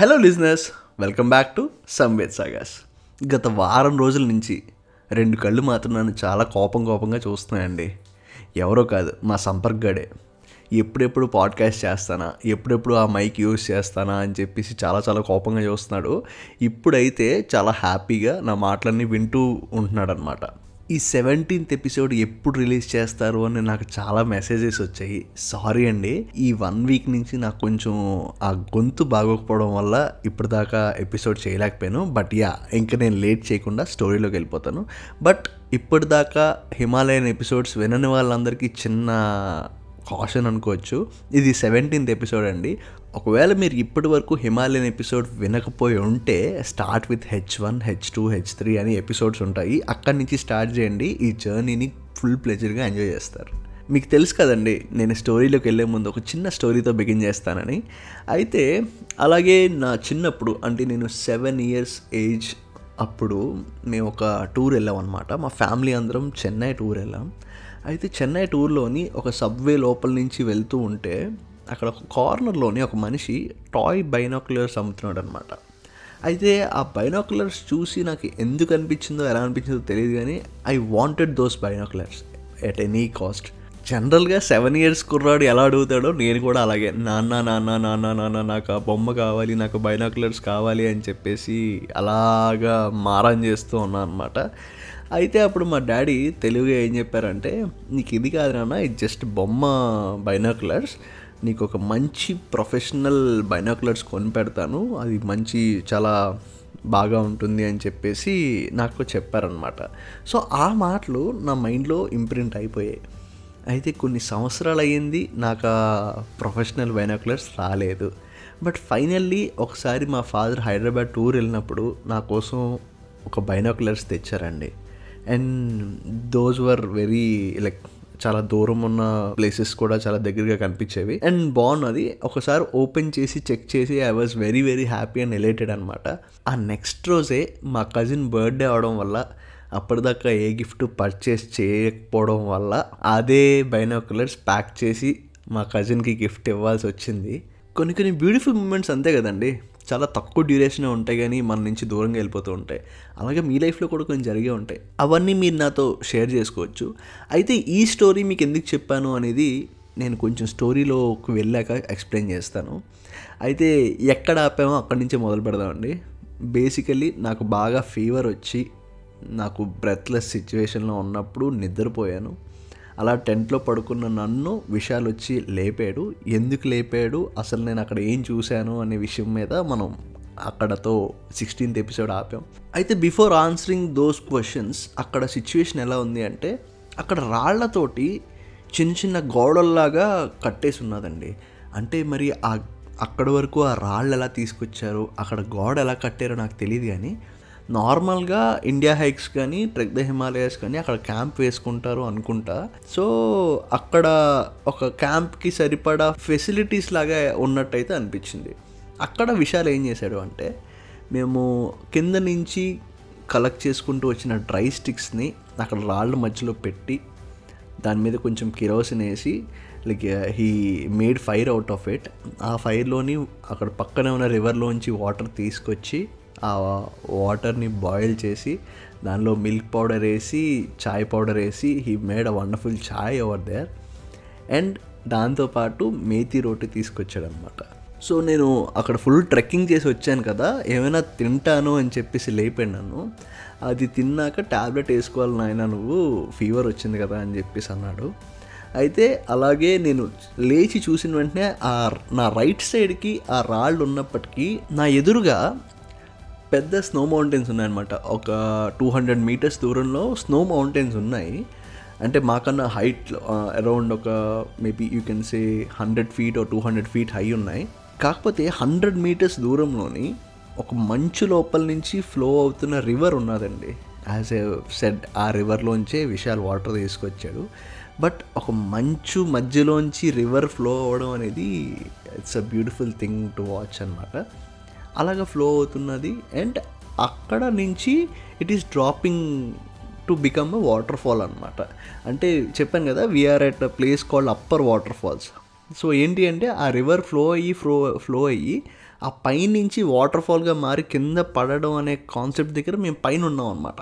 Hello listeners welcome back to Samved sagas గత వారం రోజుల నుంచి రెండు కళ్ళు మాత్రం నన్ను చాలా కోపం కోపంగా చూస్తున్నాయండి. ఎవరో కాదు మా సంపర్క్గాడే ఎప్పుడెప్పుడు పాడ్కాస్ట్ చేస్తానా ఎప్పుడెప్పుడు ఆ మైక్ యూజ్ చేస్తానా అని చెప్పేసి చాలా చాలా కోపంగా చూస్తున్నాడు. ఇప్పుడైతే చాలా హ్యాపీగా నా మాటలన్నీ వింటూ ఉంటున్నాడు అనమాట ఈ సెవెంటీన్త్ ఎపిసోడ్ ఎప్పుడు రిలీజ్ చేస్తారు అని నాకు చాలా మెసేజెస్ వచ్చాయి. సారీ అండి. ఈ వన్ వీక్ నుంచి నాకు కొంచెం ఆ గొంతు బాగోకపోవడం వల్ల ఇప్పటిదాకా ఎపిసోడ్ చేయలేకపోయాను. బట్ యా ఇంకా నేను లేట్ చేయకుండా స్టోరీలోకి వెళ్ళిపోతాను. బట్ ఇప్పటిదాకా హిమాలయన్ ఎపిసోడ్స్ వినని వాళ్ళందరికీ చిన్న కాషన్ అనుకోవచ్చు. ఇది సెవెంటీన్త్ ఎపిసోడ్ అండి. ఒకవేళ మీరు ఇప్పటి వరకు హిమాలయన్ ఎపిసోడ్ వినకపోయి ఉంటే start with H one H two H three అని ఎపిసోడ్స్ ఉంటాయి. అక్కడి నుంచి స్టార్ట్ చేయండి. ఈ జర్నీని ఫుల్ ప్లెజర్గా ఎంజాయ్ చేస్తారు. మీకు తెలుసు కదండి నేను స్టోరీలోకి వెళ్ళే ముందు ఒక చిన్న స్టోరీతో బిగిన్ చేస్తానని. అయితే అలాగే నా చిన్నప్పుడు అంటే నేను సెవెన్ ఇయర్స్ ఏజ్ అప్పుడు మేము ఒక టూర్ వెళ్ళాం అనమాట మా ఫ్యామిలీ అందరం చెన్నై టూర్ వెళ్ళాం. అయితే చెన్నై టూర్లోని ఒక సబ్వే లోపల నుంచి వెళ్తూ ఉంటే అక్కడ ఒక కార్నర్లోని ఒక మనిషి టాయ్ బైనాక్యులర్స్ అమ్ముతున్నాడు అనమాట అయితే ఆ బైనాక్యులర్స్ చూసి నాకు ఎందుకు అనిపించిందో ఎలా అనిపించిందో తెలియదు కానీ I wanted those binoculars at any cost జనరల్గా సెవెన్ ఇయర్స్ కుర్రాడు ఎలా అడుగుతాడో నేను కూడా అలాగే నాన్న నాన్న నాన్న నాన్న నాకు ఆ బొమ్మ కావాలి నాకు బైనాకులర్స్ కావాలి అని చెప్పేసి అలాగా మారం చేస్తూ ఉన్నాను అనమాట అయితే అప్పుడు మా డాడీ తెలుగుగా ఏం చెప్పారంటే నీకు ఇది కాదు నాన్న ఇది జస్ట్ బొమ్మ బైనాక్యులర్స్ నీకు ఒక మంచి ప్రొఫెషనల్ బైనాకులర్స్ కొని పెడతాను అది మంచి చాలా బాగా ఉంటుంది అని చెప్పేసి నాకు చెప్పారనమాట సో ఆ మాటలు నా మైండ్లో ఇంప్రింట్ అయిపోయాయి. అయితే కొన్ని సంవత్సరాలు అయ్యింది నాకు ఆ ప్రొఫెషనల్ బైనాకులర్స్ రాలేదు. బట్ ఫైనల్లీ ఒకసారి మా ఫాదర్ హైదరాబాద్ టూర్ వెళ్ళినప్పుడు నా కోసం ఒక binoculars తెచ్చారండి. And those were very like చాలా దూరం ఉన్న ప్లేసెస్ కూడా చాలా దగ్గరగా కనిపించేవి. అండ్ బాగున్నది ఒకసారి ఓపెన్ చేసి చెక్ చేసి I was very very happy and elated అనమాట ఆ నెక్స్ట్ రోజే మా కజిన్ బర్త్డే అవడం వల్ల అప్పటిదాకా ఏ గిఫ్ట్ పర్చేస్ చేయకపోవడం వల్ల అదే బైనాకులర్స్ ప్యాక్ చేసి మా కజిన్కి గిఫ్ట్ ఇవ్వాల్సి వచ్చింది. కొన్ని కొన్ని బ్యూటిఫుల్ మూమెంట్స్ అంతే కదండి. చాలా తక్కువ డ్యూరేషన్ ఉంటాయి కానీ మన నుంచి దూరంగా వెళ్ళిపోతూ ఉంటాయి. అలాగే మీ లైఫ్లో కూడా కొన్ని జరిగే ఉంటాయి. అవన్నీ మీరు నాతో షేర్ చేసుకోవచ్చు. అయితే ఈ స్టోరీ మీకు ఎందుకు చెప్పాను అనేది నేను కొంచెం స్టోరీలోకి వెళ్ళాక ఎక్స్ప్లెయిన్ చేస్తాను. అయితే ఎక్కడ ఆపామో అక్కడి నుంచే మొదలు పెడదామండి. బేసికలీ నాకు బాగా ఫీవర్ వచ్చి నాకు బ్రెత్లెస్ సిచ్యువేషన్లో ఉన్నప్పుడు నిద్రపోయాను. అలా టెంట్లో పడుకున్న నన్ను విషయాలు వచ్చి లేపాడు. ఎందుకు లేపాడు? అసలు నేను అక్కడ ఏం చూశాను అనే విషయం మీద మనం అక్కడతో సిక్స్టీన్త్ ఎపిసోడ్ ఆపాం. అయితే బిఫోర్ ఆన్సరింగ్ దోస్ క్వశ్చన్స్ అక్కడ సిచ్యువేషన్ ఎలా ఉంది అంటే అక్కడ రాళ్ళతోటి చిన్న చిన్న గోడల్లాగా కట్టేసి ఉన్నదండి అంటే మరి ఆ అక్కడ వరకు ఆ రాళ్ళు ఎలా తీసుకొచ్చారు అక్కడ గోడ ఎలా కట్టారో నాకు తెలియదు కానీ నార్మల్గా ఇండియా హైక్స్ కానీ ట్రెక్ ద హిమాలయస్ కానీ అక్కడ క్యాంప్ వేసుకుంటారు అనుకుంటా. సో అక్కడ ఒక క్యాంప్కి సరిపడా ఫెసిలిటీస్ లాగా ఉన్నట్టయితే అనిపించింది. అక్కడ విశాల్ ఏం చేశాడు అంటే మేము కింద నుంచి కలెక్ట్ చేసుకుంటూ వచ్చిన డ్రై స్టిక్స్ని అక్కడ రాళ్ళ మధ్యలో పెట్టి దాని మీద కొంచెం కిరోసిన్ వేసి like he made fire out of it ఆ ఫైర్లోని అక్కడ పక్కనే ఉన్న రివర్లోంచి వాటర్ తీసుకొచ్చి ఆ వాటర్ని బాయిల్ చేసి దానిలో మిల్క్ పౌడర్ వేసి చాయ్ పౌడర్ వేసి he made a wonderful chai over there. And దాంతోపాటు మేతి రోటి తీసుకొచ్చాడు అనమాట సో నేను అక్కడ ఫుల్ ట్రెక్కింగ్ చేసి వచ్చాను కదా ఏమైనా తింటాను అని చెప్పేసి లేపాను. నన్ను అది తిన్నాక ట్యాబ్లెట్ వేసుకోవాలి నాయన నువ్వు ఫీవర్ వచ్చింది కదా అని చెప్పేసి అన్నాడు. అయితే అలాగే నేను లేచి చూసిన వెంటనే ఆ నా రైట్ సైడ్కి ఆ రాళ్ళు ఉన్నప్పటికీ నా ఎదురుగా పెద్ద స్నో మౌంటైన్స్ ఉన్నాయన్నమాట. ఒక టూ హండ్రెడ్ మీటర్స్ దూరంలో స్నో మౌంటైన్స్ ఉన్నాయి. అంటే మాకన్నా హైట్ అరౌండ్ ఒక maybe you can say hundred feet two hundred feet high ఉన్నాయి. కాకపోతే హండ్రెడ్ మీటర్స్ దూరంలోని ఒక మంచు లోపల నుంచి ఫ్లో అవుతున్న రివర్ ఉన్నదండి. యాజ్ ఏ సెడ్ ఆ రివర్లోంచే విశాల్ వాటర్ తీసుకొచ్చాడు. బట్ ఒక మంచు మధ్యలోంచి రివర్ ఫ్లో అవ్వడం అనేది it's a beautiful thing to watch అనమాట అలాగ ఫ్లో అవుతున్నది. అండ్ అక్కడ నుంచి it is dropping to become a waterfall అనమాట అంటే చెప్పాను కదా we're at a place called upper waterfalls so ఏంటి అంటే ఆ రివర్ ఫ్లో అయ్యి ఫ్లో ఫ్లో అయ్యి ఆ పైనుంచి వాటర్ ఫాల్గా మారి కింద పడడం అనే కాన్సెప్ట్ దగ్గర మేము పైన ఉన్నాం అనమాట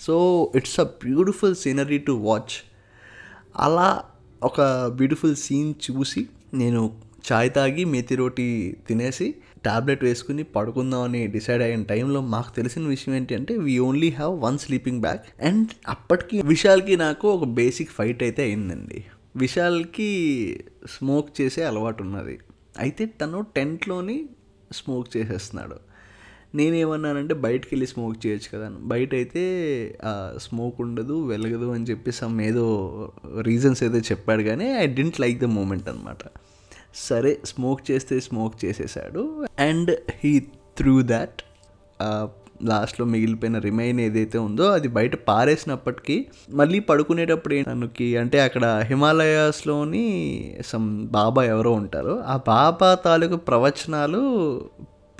so it's a beautiful scenery to watch అలా ఒక బ్యూటిఫుల్ సీన్ చూసి నేను చాయ్ తాగి మేతి రోటి తినేసి టాబ్లెట్ వేసుకుని పడుకుందామని డిసైడ్ అయిన టైంలో మాకు తెలిసిన విషయం ఏంటంటే we only have one sleeping bag and అప్పటికి విశాల్కి నాకు ఒక బేసిక్ ఫైట్ అయితే అయిందండి. విశాల్కి స్మోక్ చేసే అలవాటు ఉన్నది. అయితే తను టెంట్లోని స్మోక్ చేసేస్తున్నాడు. నేనేమన్నానంటే బయటకు వెళ్ళి స్మోక్ చేయొచ్చు కదా అని. బయట అయితే స్మోక్ ఉండదు వెలగదు అని చెప్పి సమ్ ఏదో రీజన్స్ ఏదో చెప్పాడు కానీ I didn't like the moment అనమాట సరే స్మోక్ చేస్తే స్మోక్ చేసేసాడు. అండ్ హీ త్రూ దాట్ లాస్ట్లో మిగిలిపోయిన రిమైన్ ఏదైతే ఉందో అది బయట పారేసినప్పటికీ మళ్ళీ పడుకునేటప్పుడు తనకి అంటే అక్కడ హిమాలయాస్లోని సమ్ బాబా ఎవరో ఉంటారు ఆ బాబా తాలూకు ప్రవచనాలు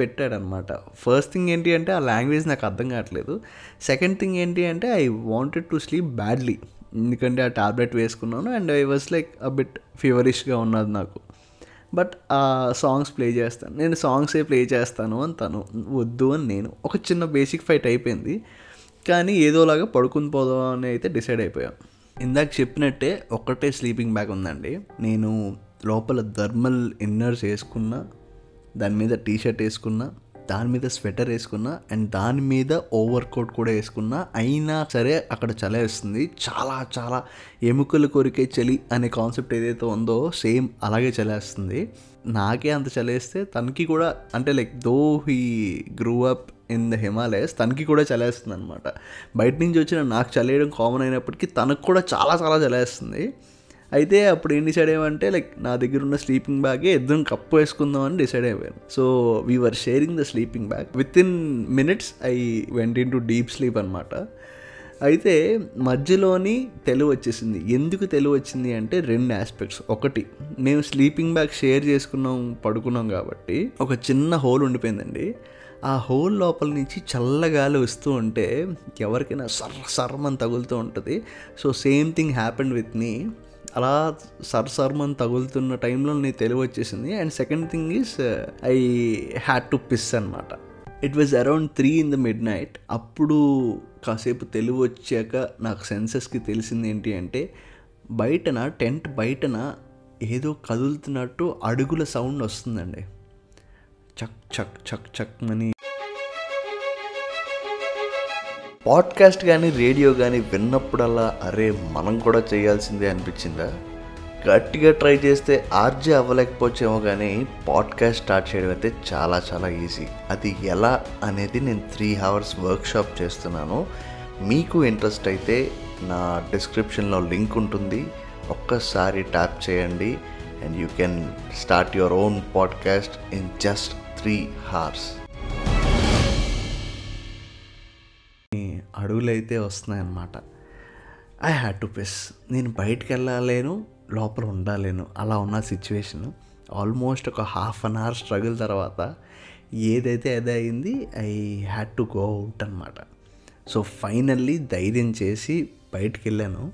పెట్టాడనమాట. ఫస్ట్ థింగ్ ఏంటి అంటే ఆ లాంగ్వేజ్ నాకు అర్థం కావట్లేదు. సెకండ్ థింగ్ ఏంటి అంటే I wanted to sleep badly ఎందుకంటే ఆ టాబ్లెట్ వేసుకున్నాను and I was like a bit ఫీవరిష్గా ఉన్నది నాకు. బట్ ఆ సాంగ్స్ ప్లే చేస్తాను. నేను సాంగ్సే ప్లే చేస్తాను అని తను వద్దు అని నేను ఒక చిన్న బేసిక్ ఫైట్ అయిపోయింది. కానీ ఏదోలాగా పడుకుని పోదాం అని అయితే డిసైడ్ అయిపోయాం. ఇందాక చెప్పినట్టే ఒక్కటే స్లీపింగ్ బ్యాగ్ ఉందండి. నేను లోపల థర్మల్ ఇన్నర్స్ వేసుకున్నా దాని మీద టీషర్ట్ వేసుకున్నా దాని మీద స్వెటర్ వేసుకున్నా అండ్ దాని మీద ఓవర్ కోట్ కూడా వేసుకున్నా అయినా సరే అక్కడ చలేస్తుంది చాలా చాలా ఎముకలు కొరికే చలి అనే కాన్సెప్ట్ ఏదైతే ఉందో సేమ్ అలాగే చలేస్తుంది నాకే అంత చలేస్తే తనకి కూడా అంటే like though he grew up in the Himalayas తనకి కూడా చలేస్తుంది అనమాట బయట నుంచి వచ్చిన నాకు చలేయడం కామన్ అయినప్పటికీ తనకు కూడా చాలా చాలా చలేస్తుంది అయితే అప్పుడు ఏం డిసైడ్ అయ్యామంటే లైక్ నా దగ్గర ఉన్న స్లీపింగ్ బ్యాగే ఇద్దరం కప్పు వేసుకుందాం అని డిసైడ్ అయిపోయాను so we are sharing the sleeping bag within minutes I went into deep sleep అనమాట అయితే మధ్యలోని తెలివి వచ్చేసింది. ఎందుకు తెలివి వచ్చింది అంటే రెండు ఆస్పెక్ట్స్ ఒకటి మేము స్లీపింగ్ బ్యాగ్ షేర్ చేసుకున్నాం పడుకున్నాం కాబట్టి ఒక చిన్న హోల్ ఉండిపోయిందండి. ఆ హోల్ లోపల నుంచి చల్లగాలి వస్తూ ఉంటే ఎవరికైనా సర్ సర్మని తగులుతూ ఉంటుంది. So same thing happened with me అలా సర్ సర్మన్ తగులుతున్న టైంలో నీ తెలివి వచ్చేసింది. And second thing is I had to piss అనమాట it was around three in the midnight అప్పుడు కాసేపు తెలివి వచ్చాక నాకు సెన్సెస్కి తెలిసింది ఏంటి అంటే బయటన టెంట్ బయటన ఏదో కదులుతున్నట్టు అడుగుల సౌండ్ వస్తుందండి. చక్ చక్ చక్ చక్ అని పాడ్కాస్ట్ కానీ రేడియో కానీ విన్నప్పుడల్లా అరే మనం కూడా చేయాల్సిందే అనిపించిందా? గట్టిగా ట్రై చేస్తే ఆర్జే అవ్వలేకపోవచ్చేమో కానీ పాడ్కాస్ట్ స్టార్ట్ చేయడం అయితే చాలా చాలా ఈజీ. అది ఎలా అనేది నేను త్రీ అవర్స్ వర్క్షాప్ చేస్తున్నాను. మీకు ఇంట్రెస్ట్ అయితే నా డిస్క్రిప్షన్లో లింక్ ఉంటుంది. ఒక్కసారి ట్యాప్ చేయండి. And you can start your own podcast in just three hours అడుగులైతే వస్తున్నాయన్నమాట. ఐ హ్యాడ్ టు పెస్ నేను బయటకు వెళ్ళలేను లోపల ఉండలేను అలా ఉన్న సిచ్యువేషన్. ఆల్మోస్ట్ ఒక హాఫ్ అన్ అవర్ స్ట్రగుల్ తర్వాత ఏదైతే అదే అయింది I had to go out అనమాట సో ఫైనల్లీ ధైర్యం చేసి బయటికి వెళ్ళాను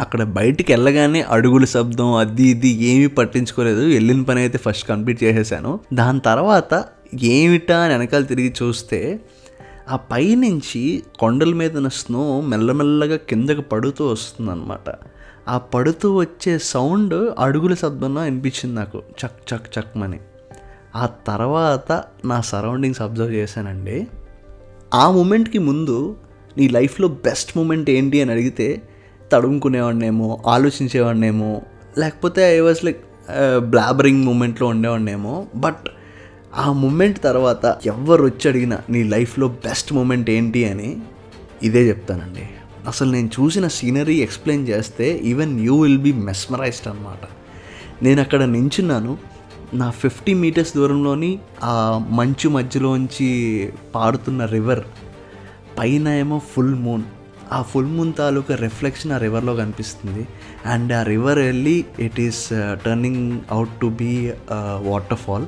అక్కడ బయటికి వెళ్ళగానే అడుగుల శబ్దం అది ఇది ఏమీ పట్టించుకోలేదు. వెళ్ళిన పని అయితే ఫస్ట్ కంప్లీట్ చేసేసాను. దాని తర్వాత ఏమిటా అని వెనకాల తిరిగి చూస్తే ఆ పైనుంచి కొండల మీద ఉన్న స్నో మెల్లమెల్లగా కిందకి పడుతూ వస్తుందన్నమాట. ఆ పడుతూ వచ్చే సౌండ్ అడుగుల శబ్దంలో అనిపించింది నాకు. చక్ చక్ చక్మని ఆ తర్వాత నా సరౌండింగ్స్ అబ్జర్వ్ చేశానండి. ఆ మూమెంట్కి ముందు నీ లైఫ్లో బెస్ట్ మూమెంట్ ఏంటి అని అడిగితే తడుముకునేవాడినేమో ఆలోచించేవాడినేమో లేకపోతే ఐ వాజ్ లైక్ బ్లాబరింగ్ మూమెంట్లో ఉండేవాడినేమో బట్ ఆ మూమెంట్ తర్వాత ఎవరు వచ్చి అడిగినా నీ లైఫ్లో బెస్ట్ మూమెంట్ ఏంటి అని ఇదే చెప్తానండి. అసలు నేను చూసిన సీనరీ ఎక్స్ప్లెయిన్ చేస్తే even you will be mesmerised అనమాట నేను అక్కడ నించున్నాను. నా ఫిఫ్టీ మీటర్స్ దూరంలోని ఆ మంచు మధ్యలోంచి పాడుతున్న రివర్ పైన ఏమో ఫుల్ మూన్. ఆ ఫుల్ మూన్ తాలూకా రిఫ్లెక్షన్ ఆ రివర్లో కనిపిస్తుంది. అండ్ ఆ రివర్ వెళ్ళి it is turning out to be waterfall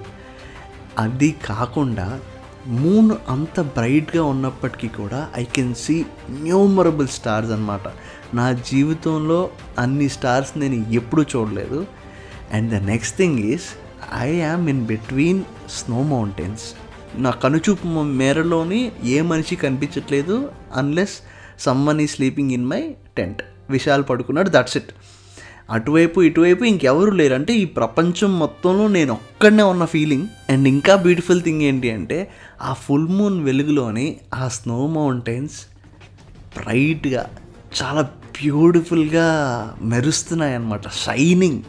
అది కాకుండా మూన్ అంత బ్రైట్గా ఉన్నప్పటికీ కూడా I can see numerable stars అనమాట నా జీవితంలో అన్ని స్టార్స్ నేను ఎప్పుడూ చూడలేదు. And the next thing is I am in between snow mountains నా కనుచూపు మేరలోని ఏ మనిషి కనిపించట్లేదు అన్లెస్ సమ్మన్ ఈ sleeping in my tent Vishal పడుకున్నాడు దట్స్ ఇట్ అటువైపు ఇటువైపు ఇంకెవరు లేరు. అంటే ఈ ప్రపంచం మొత్తంలో నేను ఒక్కడనే ఉన్న ఫీలింగ్ అండ్ ఇంకా బ్యూటిఫుల్ థింగ్ ఏంటి అంటే ఆ ఫుల్ మూన్ వెలుగులోని ఆ స్నో మౌంటైన్స్ బ్రైట్గా చాలా బ్యూటిఫుల్గా మెరుస్తున్నాయి అన్నమాట షైనింగ్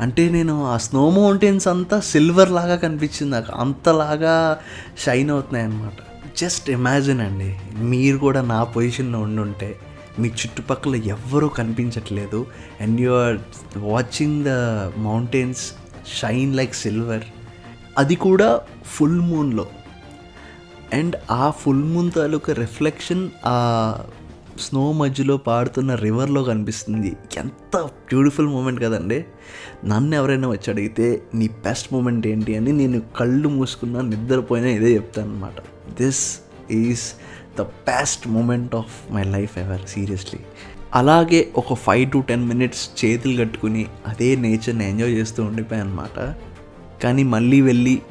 అంటే నేను ఆ స్నో మౌంటైన్స్ అంతా సిల్వర్ లాగా కనిపించింది. నాకు అంతలాగా షైన్ అవుతున్నాయి అన్నమాట జస్ట్ ఇమాజిన్ అండి మీరు కూడా నా పొజిషన్లో ఉండుంటే మీ చుట్టుపక్కల ఎవ్వరూ కనిపించట్లేదు. And you are watching the mountains shine like silver అది కూడా ఫుల్ మూన్లో అండ్ ఆ ఫుల్ మూన్ తాలూకా రిఫ్లెక్షన్ ఆ స్నో మధ్యలో పాడుతున్న రివర్లో కనిపిస్తుంది. ఎంత బ్యూటిఫుల్ మూమెంట్ కదండి. నన్ను ఎవరైనా వచ్చి అడిగితే నీ బెస్ట్ మూమెంట్ ఏంటి అని నేను కళ్ళు మూసుకున్నా నిద్రపోయినా ఇదే చెప్తాను అనమాట this is the best moment of my life ever seriously. అలాగే ఒక ఫైవ్ టు టెన్ మినిట్స్ చేతులు కట్టుకుని అదే నేచర్ని ఎంజాయ్ చేస్తూ ఉండిపోయాను అనమాట కానీ మళ్ళీ వెళ్ళి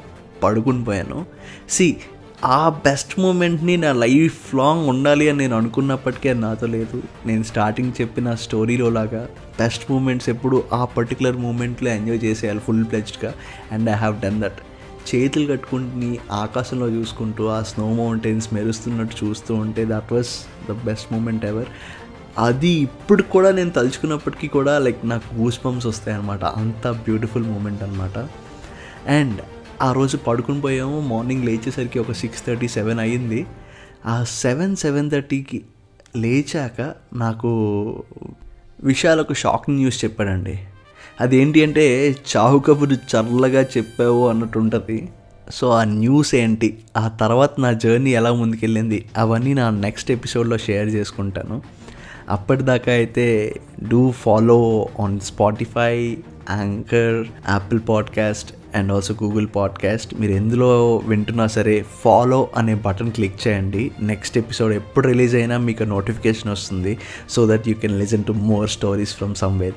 పడుకుని పోయాను. సి ఆ బెస్ట్ మూమెంట్ని నా లైఫ్ లాంగ్ ఉండాలి అని నేను అనుకున్నప్పటికీ అది నాతో లేదు. నేను స్టార్టింగ్ చెప్పిన స్టోరీలో లాగా బెస్ట్ మూమెంట్స్ ఎప్పుడు ఆ పర్టికులర్ మూమెంట్లో ఎంజాయ్ చేసేయాలి full ప్లెజ్డ్గా and I have done that. చేతులు కట్టుకుంటుని ఆకాశంలో చూసుకుంటూ ఆ స్నో మౌంటైన్స్ మెరుస్తున్నట్టు చూస్తూ ఉంటే that was the best moment ever అది ఇప్పుడు కూడా నేను తలుచుకున్నప్పటికీ కూడా లైక్ నాకు గూస్ పంప్స్ వస్తాయి అనమాట అంత బ్యూటిఫుల్ మూమెంట్ అనమాట అండ్ ఆ రోజు పడుకుని పోయాము. మార్నింగ్ లేచేసరికి ఒక సిక్స్ థర్టీ సెవెన్ అయ్యింది. ఆ సెవెన్ సెవెన్ థర్టీకి లేచాక నాకు విశాల్ ఒక షాకింగ్ న్యూస్ చెప్పాడండి. అదేంటి అంటే చావు కబురు చల్లగా చెప్పావు అన్నట్టు ఉంటుంది సో ఆ న్యూస్ ఏంటి? ఆ తర్వాత నా జర్నీ ఎలా ముందుకెళ్ళింది? అవన్నీ నా నెక్స్ట్ ఎపిసోడ్లో షేర్ చేసుకుంటాను. అప్పటిదాకా అయితే do follow on Spotify Anchor Apple podcast and also Google podcast. మీరు ఎందులో వింటున్నా సరే ఫాలో అనే బటన్ క్లిక్ చేయండి. నెక్స్ట్ ఎపిసోడ్ ఎప్పుడు రిలీజ్ అయినా మీకు నోటిఫికేషన్ వస్తుంది. So that you can listen to more stories from somewhere.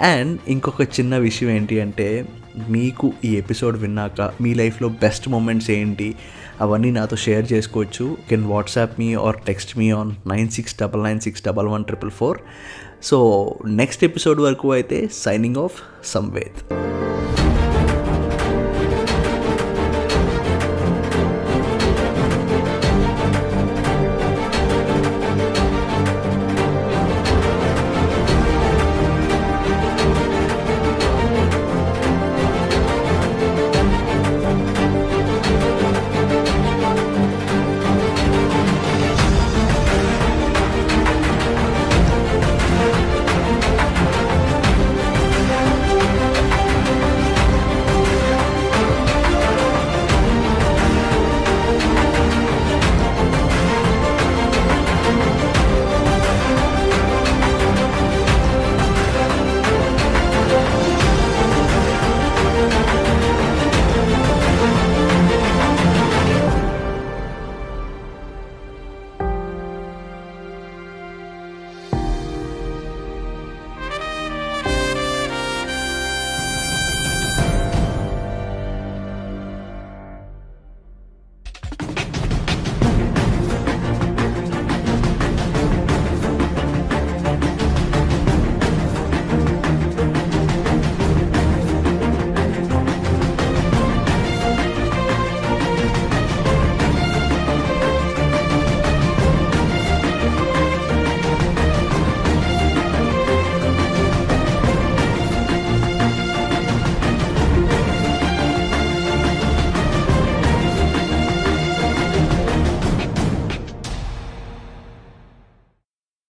And ఇంకొక చిన్న విషయం ఏంటి అంటే మీకు ఈ ఎపిసోడ్ విన్నాక మీ లైఫ్లో బెస్ట్ మూమెంట్స్ ఏంటి? అవన్నీ నాతో షేర్ చేసుకోవచ్చు. Can WhatsApp me or text me on nine six double nine six double one triple four. So next episode వరకు అయితే సైనింగ్ ఆఫ్ సంవేద్